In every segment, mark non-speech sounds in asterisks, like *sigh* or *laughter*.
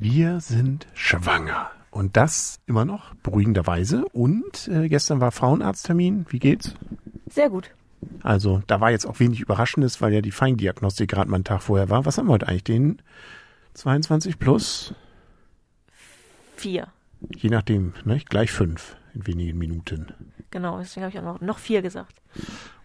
Wir sind schwanger. Und das immer noch, beruhigenderweise. Und äh, gestern war Frauenarzttermin. Wie geht's? Sehr gut. Also da war jetzt auch wenig Überraschendes, weil ja die Feindiagnostik gerade mal einen Tag vorher war. Was haben wir heute eigentlich? Den 22 plus? Vier. Je nachdem, ne? gleich fünf in wenigen Minuten. Genau, deswegen habe ich auch noch, noch vier gesagt.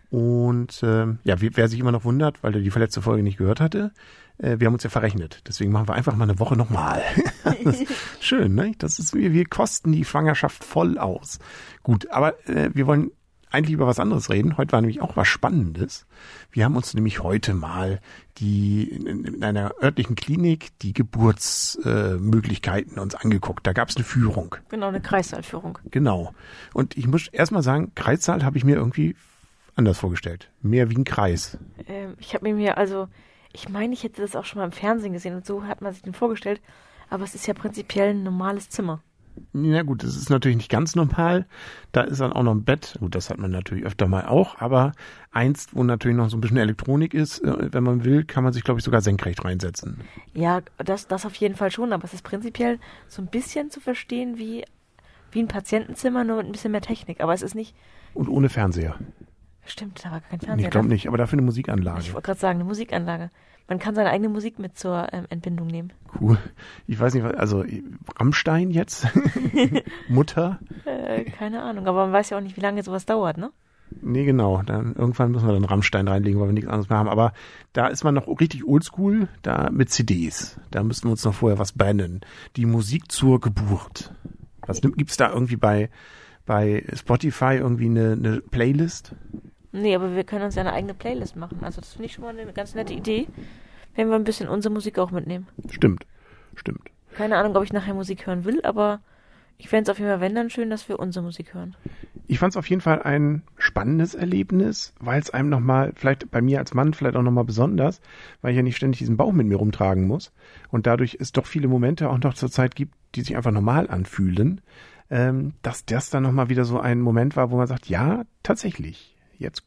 Und ähm, ja, wer sich immer noch wundert, weil er die verletzte Folge nicht gehört hatte, äh, wir haben uns ja verrechnet. Deswegen machen wir einfach mal eine Woche nochmal. *laughs* schön, ne? Das ist, wir, wir kosten die Schwangerschaft voll aus. Gut, aber äh, wir wollen eigentlich über was anderes reden. Heute war nämlich auch was Spannendes. Wir haben uns nämlich heute mal die in, in einer örtlichen Klinik die Geburtsmöglichkeiten äh, uns angeguckt. Da gab es eine Führung. Genau, eine Kreissaalführung. Genau. Und ich muss erst mal sagen, Kreissaal habe ich mir irgendwie anders vorgestellt. Mehr wie ein Kreis. Ähm, ich habe mir also, ich meine, ich hätte das auch schon mal im Fernsehen gesehen und so hat man sich den vorgestellt. Aber es ist ja prinzipiell ein normales Zimmer. Na gut, das ist natürlich nicht ganz normal. Da ist dann auch noch ein Bett. Gut, das hat man natürlich öfter mal auch, aber eins, wo natürlich noch so ein bisschen Elektronik ist, äh, wenn man will, kann man sich, glaube ich, sogar senkrecht reinsetzen. Ja, das, das auf jeden Fall schon, aber es ist prinzipiell so ein bisschen zu verstehen wie, wie ein Patientenzimmer, nur mit ein bisschen mehr Technik. Aber es ist nicht. Und ohne Fernseher. Stimmt, da war kein Fernseher. Ich glaube nicht, aber dafür eine Musikanlage. Ich wollte gerade sagen, eine Musikanlage. Man kann seine eigene Musik mit zur ähm, Entbindung nehmen. Cool. Ich weiß nicht, also Rammstein jetzt? *laughs* Mutter? Äh, keine Ahnung, aber man weiß ja auch nicht, wie lange sowas dauert, ne? Nee, genau. Dann, irgendwann müssen wir dann Rammstein reinlegen, weil wir nichts anderes mehr haben. Aber da ist man noch richtig oldschool, da mit CDs. Da müssen wir uns noch vorher was bannen. Die Musik zur Geburt. Was gibt's da irgendwie bei, bei Spotify irgendwie eine, eine Playlist? Nee, aber wir können uns ja eine eigene Playlist machen. Also das finde ich schon mal eine ganz nette Idee, wenn wir ein bisschen unsere Musik auch mitnehmen. Stimmt, stimmt. Keine Ahnung, ob ich nachher Musik hören will, aber ich fände es auf jeden Fall, wenn dann schön, dass wir unsere Musik hören. Ich fand es auf jeden Fall ein spannendes Erlebnis, weil es einem nochmal, vielleicht bei mir als Mann vielleicht auch nochmal besonders, weil ich ja nicht ständig diesen Bauch mit mir rumtragen muss und dadurch es doch viele Momente auch noch zur Zeit gibt, die sich einfach normal anfühlen, ähm, dass das dann nochmal wieder so ein Moment war, wo man sagt, ja, tatsächlich, jetzt,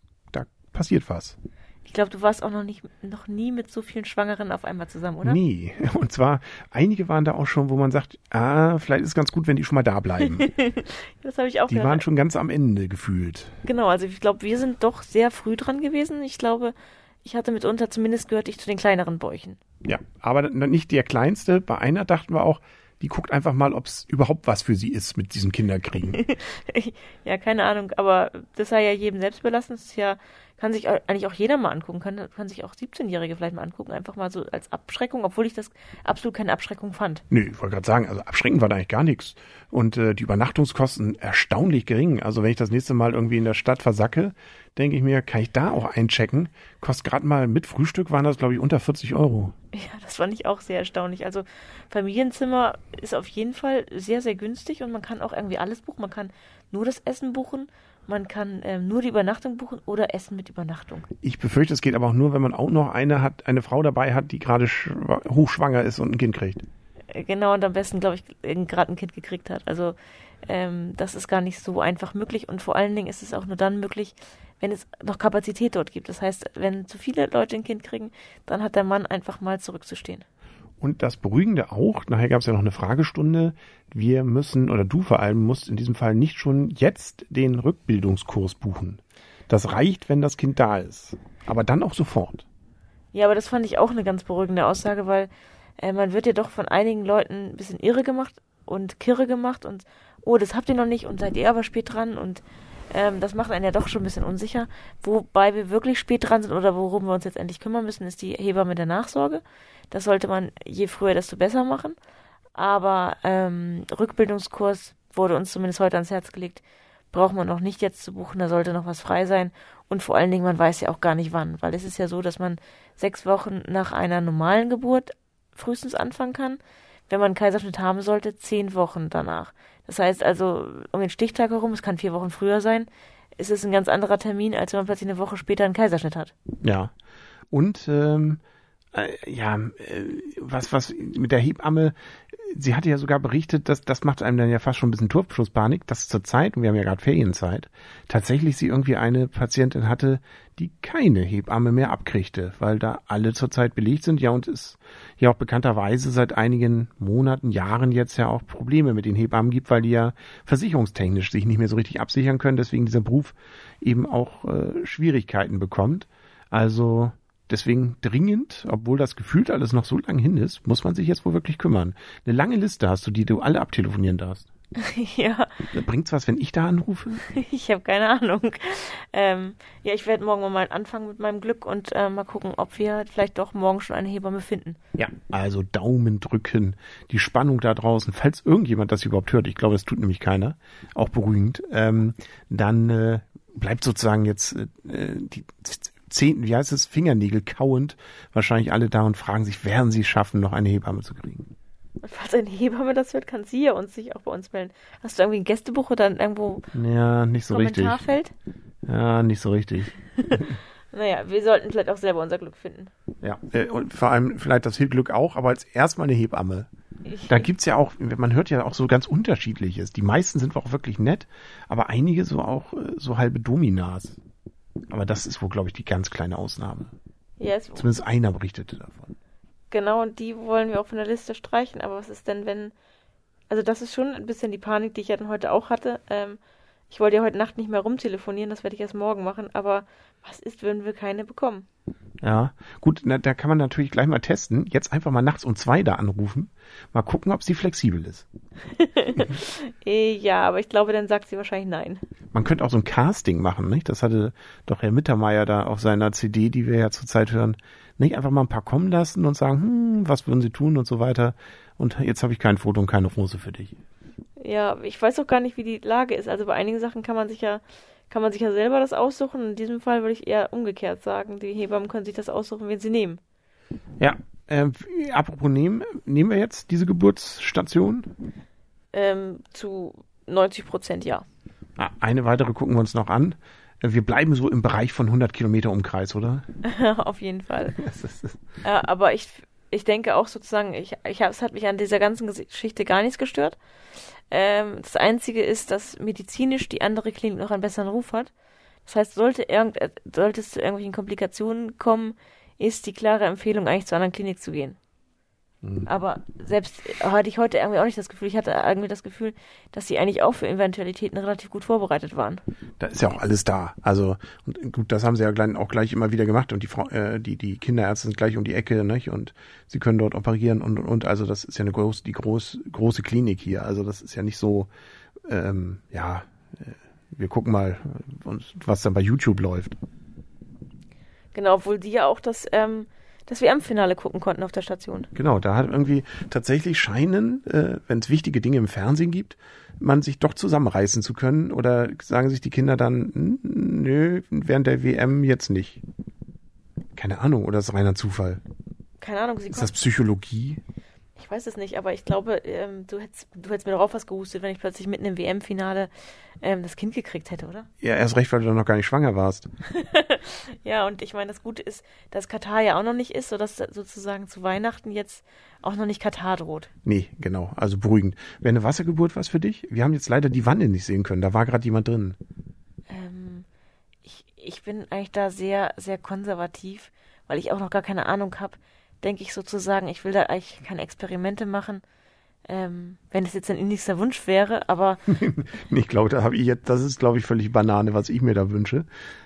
passiert was. Ich glaube, du warst auch noch nicht, noch nie mit so vielen Schwangeren auf einmal zusammen, oder? Nie. *laughs* Und zwar, einige waren da auch schon, wo man sagt, ah, vielleicht ist es ganz gut, wenn die schon mal da bleiben. *laughs* das habe ich auch Die waren schon ganz am Ende gefühlt. Genau, also ich glaube, wir sind doch sehr früh dran gewesen. Ich glaube, ich hatte mitunter zumindest gehört, ich zu den kleineren Bäuchen. Ja, aber nicht der kleinste. Bei einer dachten wir auch, die guckt einfach mal, ob es überhaupt was für sie ist mit diesen Kinderkriegen. *laughs* ja, keine Ahnung, aber das sei ja jedem selbst belassen. Das ist ja, kann sich eigentlich auch jeder mal angucken, kann, kann sich auch 17-Jährige vielleicht mal angucken, einfach mal so als Abschreckung, obwohl ich das absolut keine Abschreckung fand. Nö, ich wollte gerade sagen, also abschrecken war da eigentlich gar nichts. Und äh, die Übernachtungskosten erstaunlich gering. Also wenn ich das nächste Mal irgendwie in der Stadt versacke, denke ich mir, kann ich da auch einchecken. Kostet gerade mal mit Frühstück waren das, glaube ich, unter 40 Euro. Ja, das fand ich auch sehr erstaunlich. Also Familienzimmer ist auf jeden Fall sehr, sehr günstig und man kann auch irgendwie alles buchen. Man kann nur das Essen buchen, man kann ähm, nur die Übernachtung buchen oder Essen mit Übernachtung. Ich befürchte, es geht aber auch nur, wenn man auch noch eine hat, eine Frau dabei hat, die gerade hochschwanger ist und ein Kind kriegt. Äh, genau, und am besten, glaube ich, gerade ein Kind gekriegt hat. Also ähm, das ist gar nicht so einfach möglich und vor allen Dingen ist es auch nur dann möglich, wenn es noch Kapazität dort gibt. Das heißt, wenn zu viele Leute ein Kind kriegen, dann hat der Mann einfach mal zurückzustehen. Und das Beruhigende auch, nachher gab es ja noch eine Fragestunde, wir müssen, oder du vor allem musst in diesem Fall nicht schon jetzt den Rückbildungskurs buchen. Das reicht, wenn das Kind da ist. Aber dann auch sofort. Ja, aber das fand ich auch eine ganz beruhigende Aussage, weil äh, man wird ja doch von einigen Leuten ein bisschen irre gemacht und kirre gemacht und oh, das habt ihr noch nicht und seid ihr aber spät dran und ähm, das macht einen ja doch schon ein bisschen unsicher. Wobei wir wirklich spät dran sind oder worum wir uns jetzt endlich kümmern müssen, ist die Hebamme der Nachsorge. Das sollte man je früher, desto besser machen. Aber ähm, Rückbildungskurs wurde uns zumindest heute ans Herz gelegt. Braucht man noch nicht jetzt zu buchen, da sollte noch was frei sein. Und vor allen Dingen, man weiß ja auch gar nicht wann, weil es ist ja so, dass man sechs Wochen nach einer normalen Geburt frühestens anfangen kann. Wenn man einen Kaiserschnitt haben sollte, zehn Wochen danach. Das heißt also, um den Stichtag herum, es kann vier Wochen früher sein, ist es ein ganz anderer Termin, als wenn man plötzlich eine Woche später einen Kaiserschnitt hat. Ja. Und ähm, äh, ja, äh, was, was mit der Hebamme, sie hatte ja sogar berichtet, dass das macht einem dann ja fast schon ein bisschen Turfschusspanik, dass zur Zeit, und wir haben ja gerade Ferienzeit, tatsächlich sie irgendwie eine Patientin hatte, die keine Hebamme mehr abkriegte, weil da alle zurzeit belegt sind, ja, und es ja auch bekannterweise seit einigen Monaten, Jahren jetzt ja auch Probleme mit den Hebammen gibt, weil die ja versicherungstechnisch sich nicht mehr so richtig absichern können, deswegen dieser Beruf eben auch äh, Schwierigkeiten bekommt. Also Deswegen dringend, obwohl das gefühlt alles noch so lang hin ist, muss man sich jetzt wohl wirklich kümmern. Eine lange Liste hast du, die du alle abtelefonieren darfst. *laughs* ja. Bringt's was, wenn ich da anrufe? *laughs* Ich habe keine Ahnung. Ähm, ja, ich werde morgen mal anfangen mit meinem Glück und äh, mal gucken, ob wir vielleicht doch morgen schon eine Hebamme finden. Ja, also Daumen drücken, die Spannung da draußen, falls irgendjemand das überhaupt hört, ich glaube, das tut nämlich keiner, auch beruhigend, ähm, dann äh, bleibt sozusagen jetzt äh, die zehn, wie heißt es, Fingernägel kauend wahrscheinlich alle da und fragen sich, werden sie schaffen, noch eine Hebamme zu kriegen. Und falls eine Hebamme das wird, kann sie ja uns sich auch bei uns melden. Hast du irgendwie ein Gästebuch oder irgendwo ja, nicht so Kommentarfeld? richtig. Ja, nicht so richtig. *laughs* naja, wir sollten vielleicht auch selber unser Glück finden. Ja, äh, und vor allem vielleicht das Glück auch, aber als erstmal eine Hebamme. Da gibt's ja auch, man hört ja auch so ganz unterschiedliches. Die meisten sind auch wirklich nett, aber einige so auch äh, so halbe Dominas. Aber das ist wohl, glaube ich, die ganz kleine Ausnahme. Yes. Zumindest einer berichtete davon. Genau, und die wollen wir auch von der Liste streichen. Aber was ist denn, wenn. Also, das ist schon ein bisschen die Panik, die ich ja dann heute auch hatte. Ähm, ich wollte ja heute Nacht nicht mehr rumtelefonieren, das werde ich erst morgen machen. Aber was ist, wenn wir keine bekommen? Ja, gut, na, da kann man natürlich gleich mal testen. Jetzt einfach mal nachts um zwei da anrufen. Mal gucken, ob sie flexibel ist. *laughs* Eh, ja, aber ich glaube, dann sagt sie wahrscheinlich nein. Man könnte auch so ein Casting machen, nicht? Das hatte doch Herr Mittermeier da auf seiner CD, die wir ja zurzeit hören, nicht einfach mal ein paar kommen lassen und sagen, hm, was würden sie tun und so weiter. Und jetzt habe ich kein Foto und keine Rose für dich. Ja, ich weiß auch gar nicht, wie die Lage ist. Also bei einigen Sachen kann man sich ja kann man sich ja selber das aussuchen. In diesem Fall würde ich eher umgekehrt sagen. Die Hebammen können sich das aussuchen, wen sie nehmen. Ja, äh, apropos nehmen, nehmen wir jetzt diese Geburtsstation? Ähm, zu 90 Prozent ja. Ah, eine weitere gucken wir uns noch an. Äh, wir bleiben so im Bereich von 100 Kilometer Umkreis, oder? *laughs* Auf jeden Fall. *laughs* äh, aber ich, ich denke auch sozusagen, ich, ich es hat mich an dieser ganzen Geschichte gar nichts gestört. Ähm, das Einzige ist, dass medizinisch die andere Klinik noch einen besseren Ruf hat. Das heißt, sollte, irgend, äh, sollte es zu irgendwelchen Komplikationen kommen, ist die klare Empfehlung, eigentlich zur anderen Klinik zu gehen. Mhm. Aber selbst hatte ich heute irgendwie auch nicht das Gefühl, ich hatte irgendwie das Gefühl, dass sie eigentlich auch für Eventualitäten relativ gut vorbereitet waren. Da ist ja auch alles da. Also und gut, das haben sie ja gleich, auch gleich immer wieder gemacht und die Frau, äh, die die Kinderärzte sind gleich um die Ecke, nicht? Und sie können dort operieren und und, und. also das ist ja eine groß, die groß, große Klinik hier. Also das ist ja nicht so, ähm, ja, äh, wir gucken mal, was dann bei YouTube läuft. Genau, obwohl die ja auch das ähm, das WM-Finale gucken konnten auf der Station. Genau, da hat irgendwie tatsächlich scheinen, äh, wenn es wichtige Dinge im Fernsehen gibt, man sich doch zusammenreißen zu können oder sagen sich die Kinder dann, nö, während der WM jetzt nicht. Keine Ahnung, oder ist reiner Zufall? Keine Ahnung. Sie ist das Psychologie? Ich weiß es nicht, aber ich glaube, ähm, du, hättest, du hättest mir darauf was gehustet, wenn ich plötzlich mitten im WM-Finale ähm, das Kind gekriegt hätte, oder? Ja, erst recht, weil du dann noch gar nicht schwanger warst. *laughs* ja, und ich meine, das Gute ist, dass Katar ja auch noch nicht ist, sodass sozusagen zu Weihnachten jetzt auch noch nicht Katar droht. Nee, genau. Also beruhigend. Wäre eine Wassergeburt was für dich? Wir haben jetzt leider die Wanne nicht sehen können. Da war gerade jemand drin. Ähm, ich, ich bin eigentlich da sehr, sehr konservativ, weil ich auch noch gar keine Ahnung habe denke ich sozusagen, ich will da eigentlich keine Experimente machen. Ähm, wenn es jetzt ein innigster Wunsch wäre, aber. *laughs* ich glaube, da habe ich jetzt, das ist, glaube ich, völlig Banane, was ich mir da wünsche.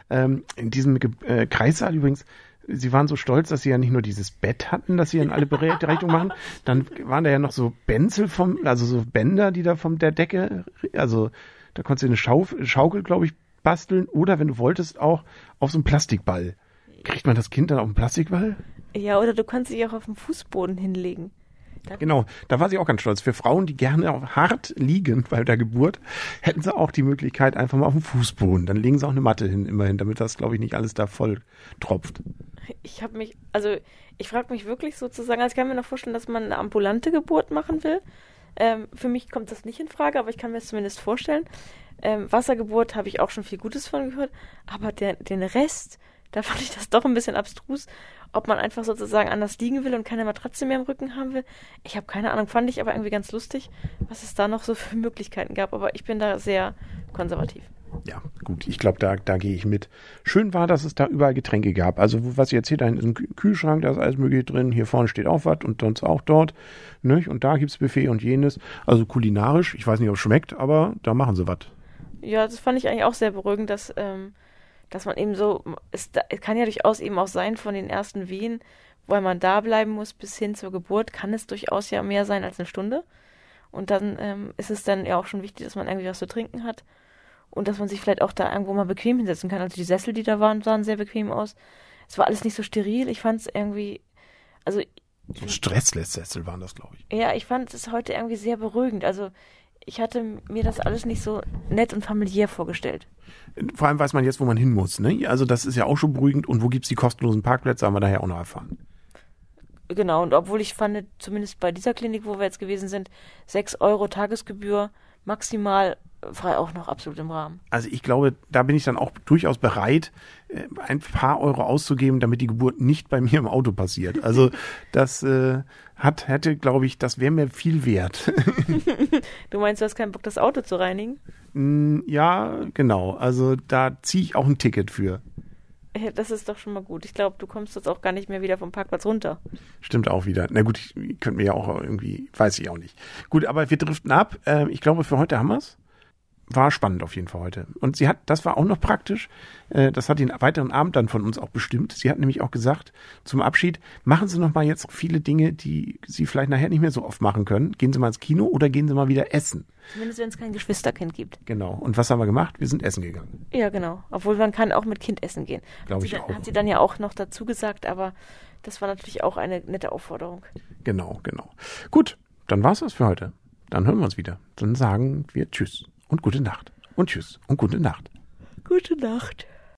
Ähm, in diesem äh, Kreissaal übrigens, sie waren so stolz, dass sie ja nicht nur dieses Bett hatten, dass sie in alle Berechnungen machen, dann waren da ja noch so Benzel vom, also so Bänder, die da von der Decke, also da konntest du eine Schauf, Schaukel, glaube ich, basteln oder wenn du wolltest auch auf so einen Plastikball. Kriegt man das Kind dann auf einen Plastikball? Ja, oder du kannst dich auch auf dem Fußboden hinlegen. Genau, da war sie auch ganz stolz. Für Frauen, die gerne auch hart liegen bei der Geburt, hätten sie auch die Möglichkeit einfach mal auf dem Fußboden. Dann legen sie auch eine Matte hin, immerhin, damit das, glaube ich, nicht alles da voll tropft. Ich habe mich, also ich frage mich wirklich sozusagen, also ich kann mir noch vorstellen, dass man eine ambulante Geburt machen will. Ähm, für mich kommt das nicht in Frage, aber ich kann mir es zumindest vorstellen. Ähm, Wassergeburt habe ich auch schon viel Gutes von gehört, aber der, den Rest, *laughs* Da fand ich das doch ein bisschen abstrus, ob man einfach sozusagen anders liegen will und keine Matratze mehr im Rücken haben will. Ich habe keine Ahnung, fand ich aber irgendwie ganz lustig, was es da noch so für Möglichkeiten gab. Aber ich bin da sehr konservativ. Ja, gut, ich glaube, da, da gehe ich mit. Schön war, dass es da überall Getränke gab. Also, was ich erzählt, da ist ein Kühlschrank, da ist alles mögliche drin. Hier vorne steht auch was und sonst auch dort. Ne? Und da gibt's Buffet und jenes. Also kulinarisch, ich weiß nicht, ob es schmeckt, aber da machen sie was. Ja, das fand ich eigentlich auch sehr beruhigend, dass, ähm, dass man eben so, es, es kann ja durchaus eben auch sein von den ersten Wehen, weil man da bleiben muss bis hin zur Geburt, kann es durchaus ja mehr sein als eine Stunde. Und dann ähm, ist es dann ja auch schon wichtig, dass man irgendwie was zu trinken hat und dass man sich vielleicht auch da irgendwo mal bequem hinsetzen kann. Also die Sessel, die da waren, sahen sehr bequem aus. Es war alles nicht so steril. Ich fand es irgendwie, also so Stressless-Sessel waren das, glaube ich. Ja, ich fand es heute irgendwie sehr beruhigend. Also ich hatte mir das alles nicht so nett und familiär vorgestellt. Vor allem weiß man jetzt, wo man hin muss. Ne? Also das ist ja auch schon beruhigend. Und wo gibt es die kostenlosen Parkplätze, haben wir daher auch noch erfahren. Genau, und obwohl ich fand, zumindest bei dieser Klinik, wo wir jetzt gewesen sind, 6 Euro Tagesgebühr maximal frei auch noch absolut im Rahmen. Also ich glaube, da bin ich dann auch durchaus bereit, äh, ein paar Euro auszugeben, damit die Geburt nicht bei mir im Auto passiert. Also *laughs* das äh, hat, hätte, glaube ich, das wäre mir viel wert. *laughs* du meinst, du hast keinen Bock, das Auto zu reinigen? Mm, ja, genau. Also da ziehe ich auch ein Ticket für. Das ist doch schon mal gut. Ich glaube, du kommst jetzt auch gar nicht mehr wieder vom Parkplatz runter. Stimmt auch wieder. Na gut, ich, könnte mir ja auch irgendwie, weiß ich auch nicht. Gut, aber wir driften ab. Ähm, ich glaube, für heute haben wir's war spannend auf jeden Fall heute. Und sie hat, das war auch noch praktisch, äh, das hat den weiteren Abend dann von uns auch bestimmt. Sie hat nämlich auch gesagt, zum Abschied, machen Sie noch mal jetzt viele Dinge, die Sie vielleicht nachher nicht mehr so oft machen können. Gehen Sie mal ins Kino oder gehen Sie mal wieder essen. Zumindest wenn es kein Geschwisterkind gibt. Genau. Und was haben wir gemacht? Wir sind essen gegangen. Ja, genau. Obwohl man kann auch mit Kind essen gehen. Glaube ich dann, auch. Hat sie dann ja auch noch dazu gesagt, aber das war natürlich auch eine nette Aufforderung. Genau, genau. Gut, dann war's das für heute. Dann hören wir uns wieder. Dann sagen wir Tschüss und gute Nacht und tschüss und gute Nacht. Gute Nacht.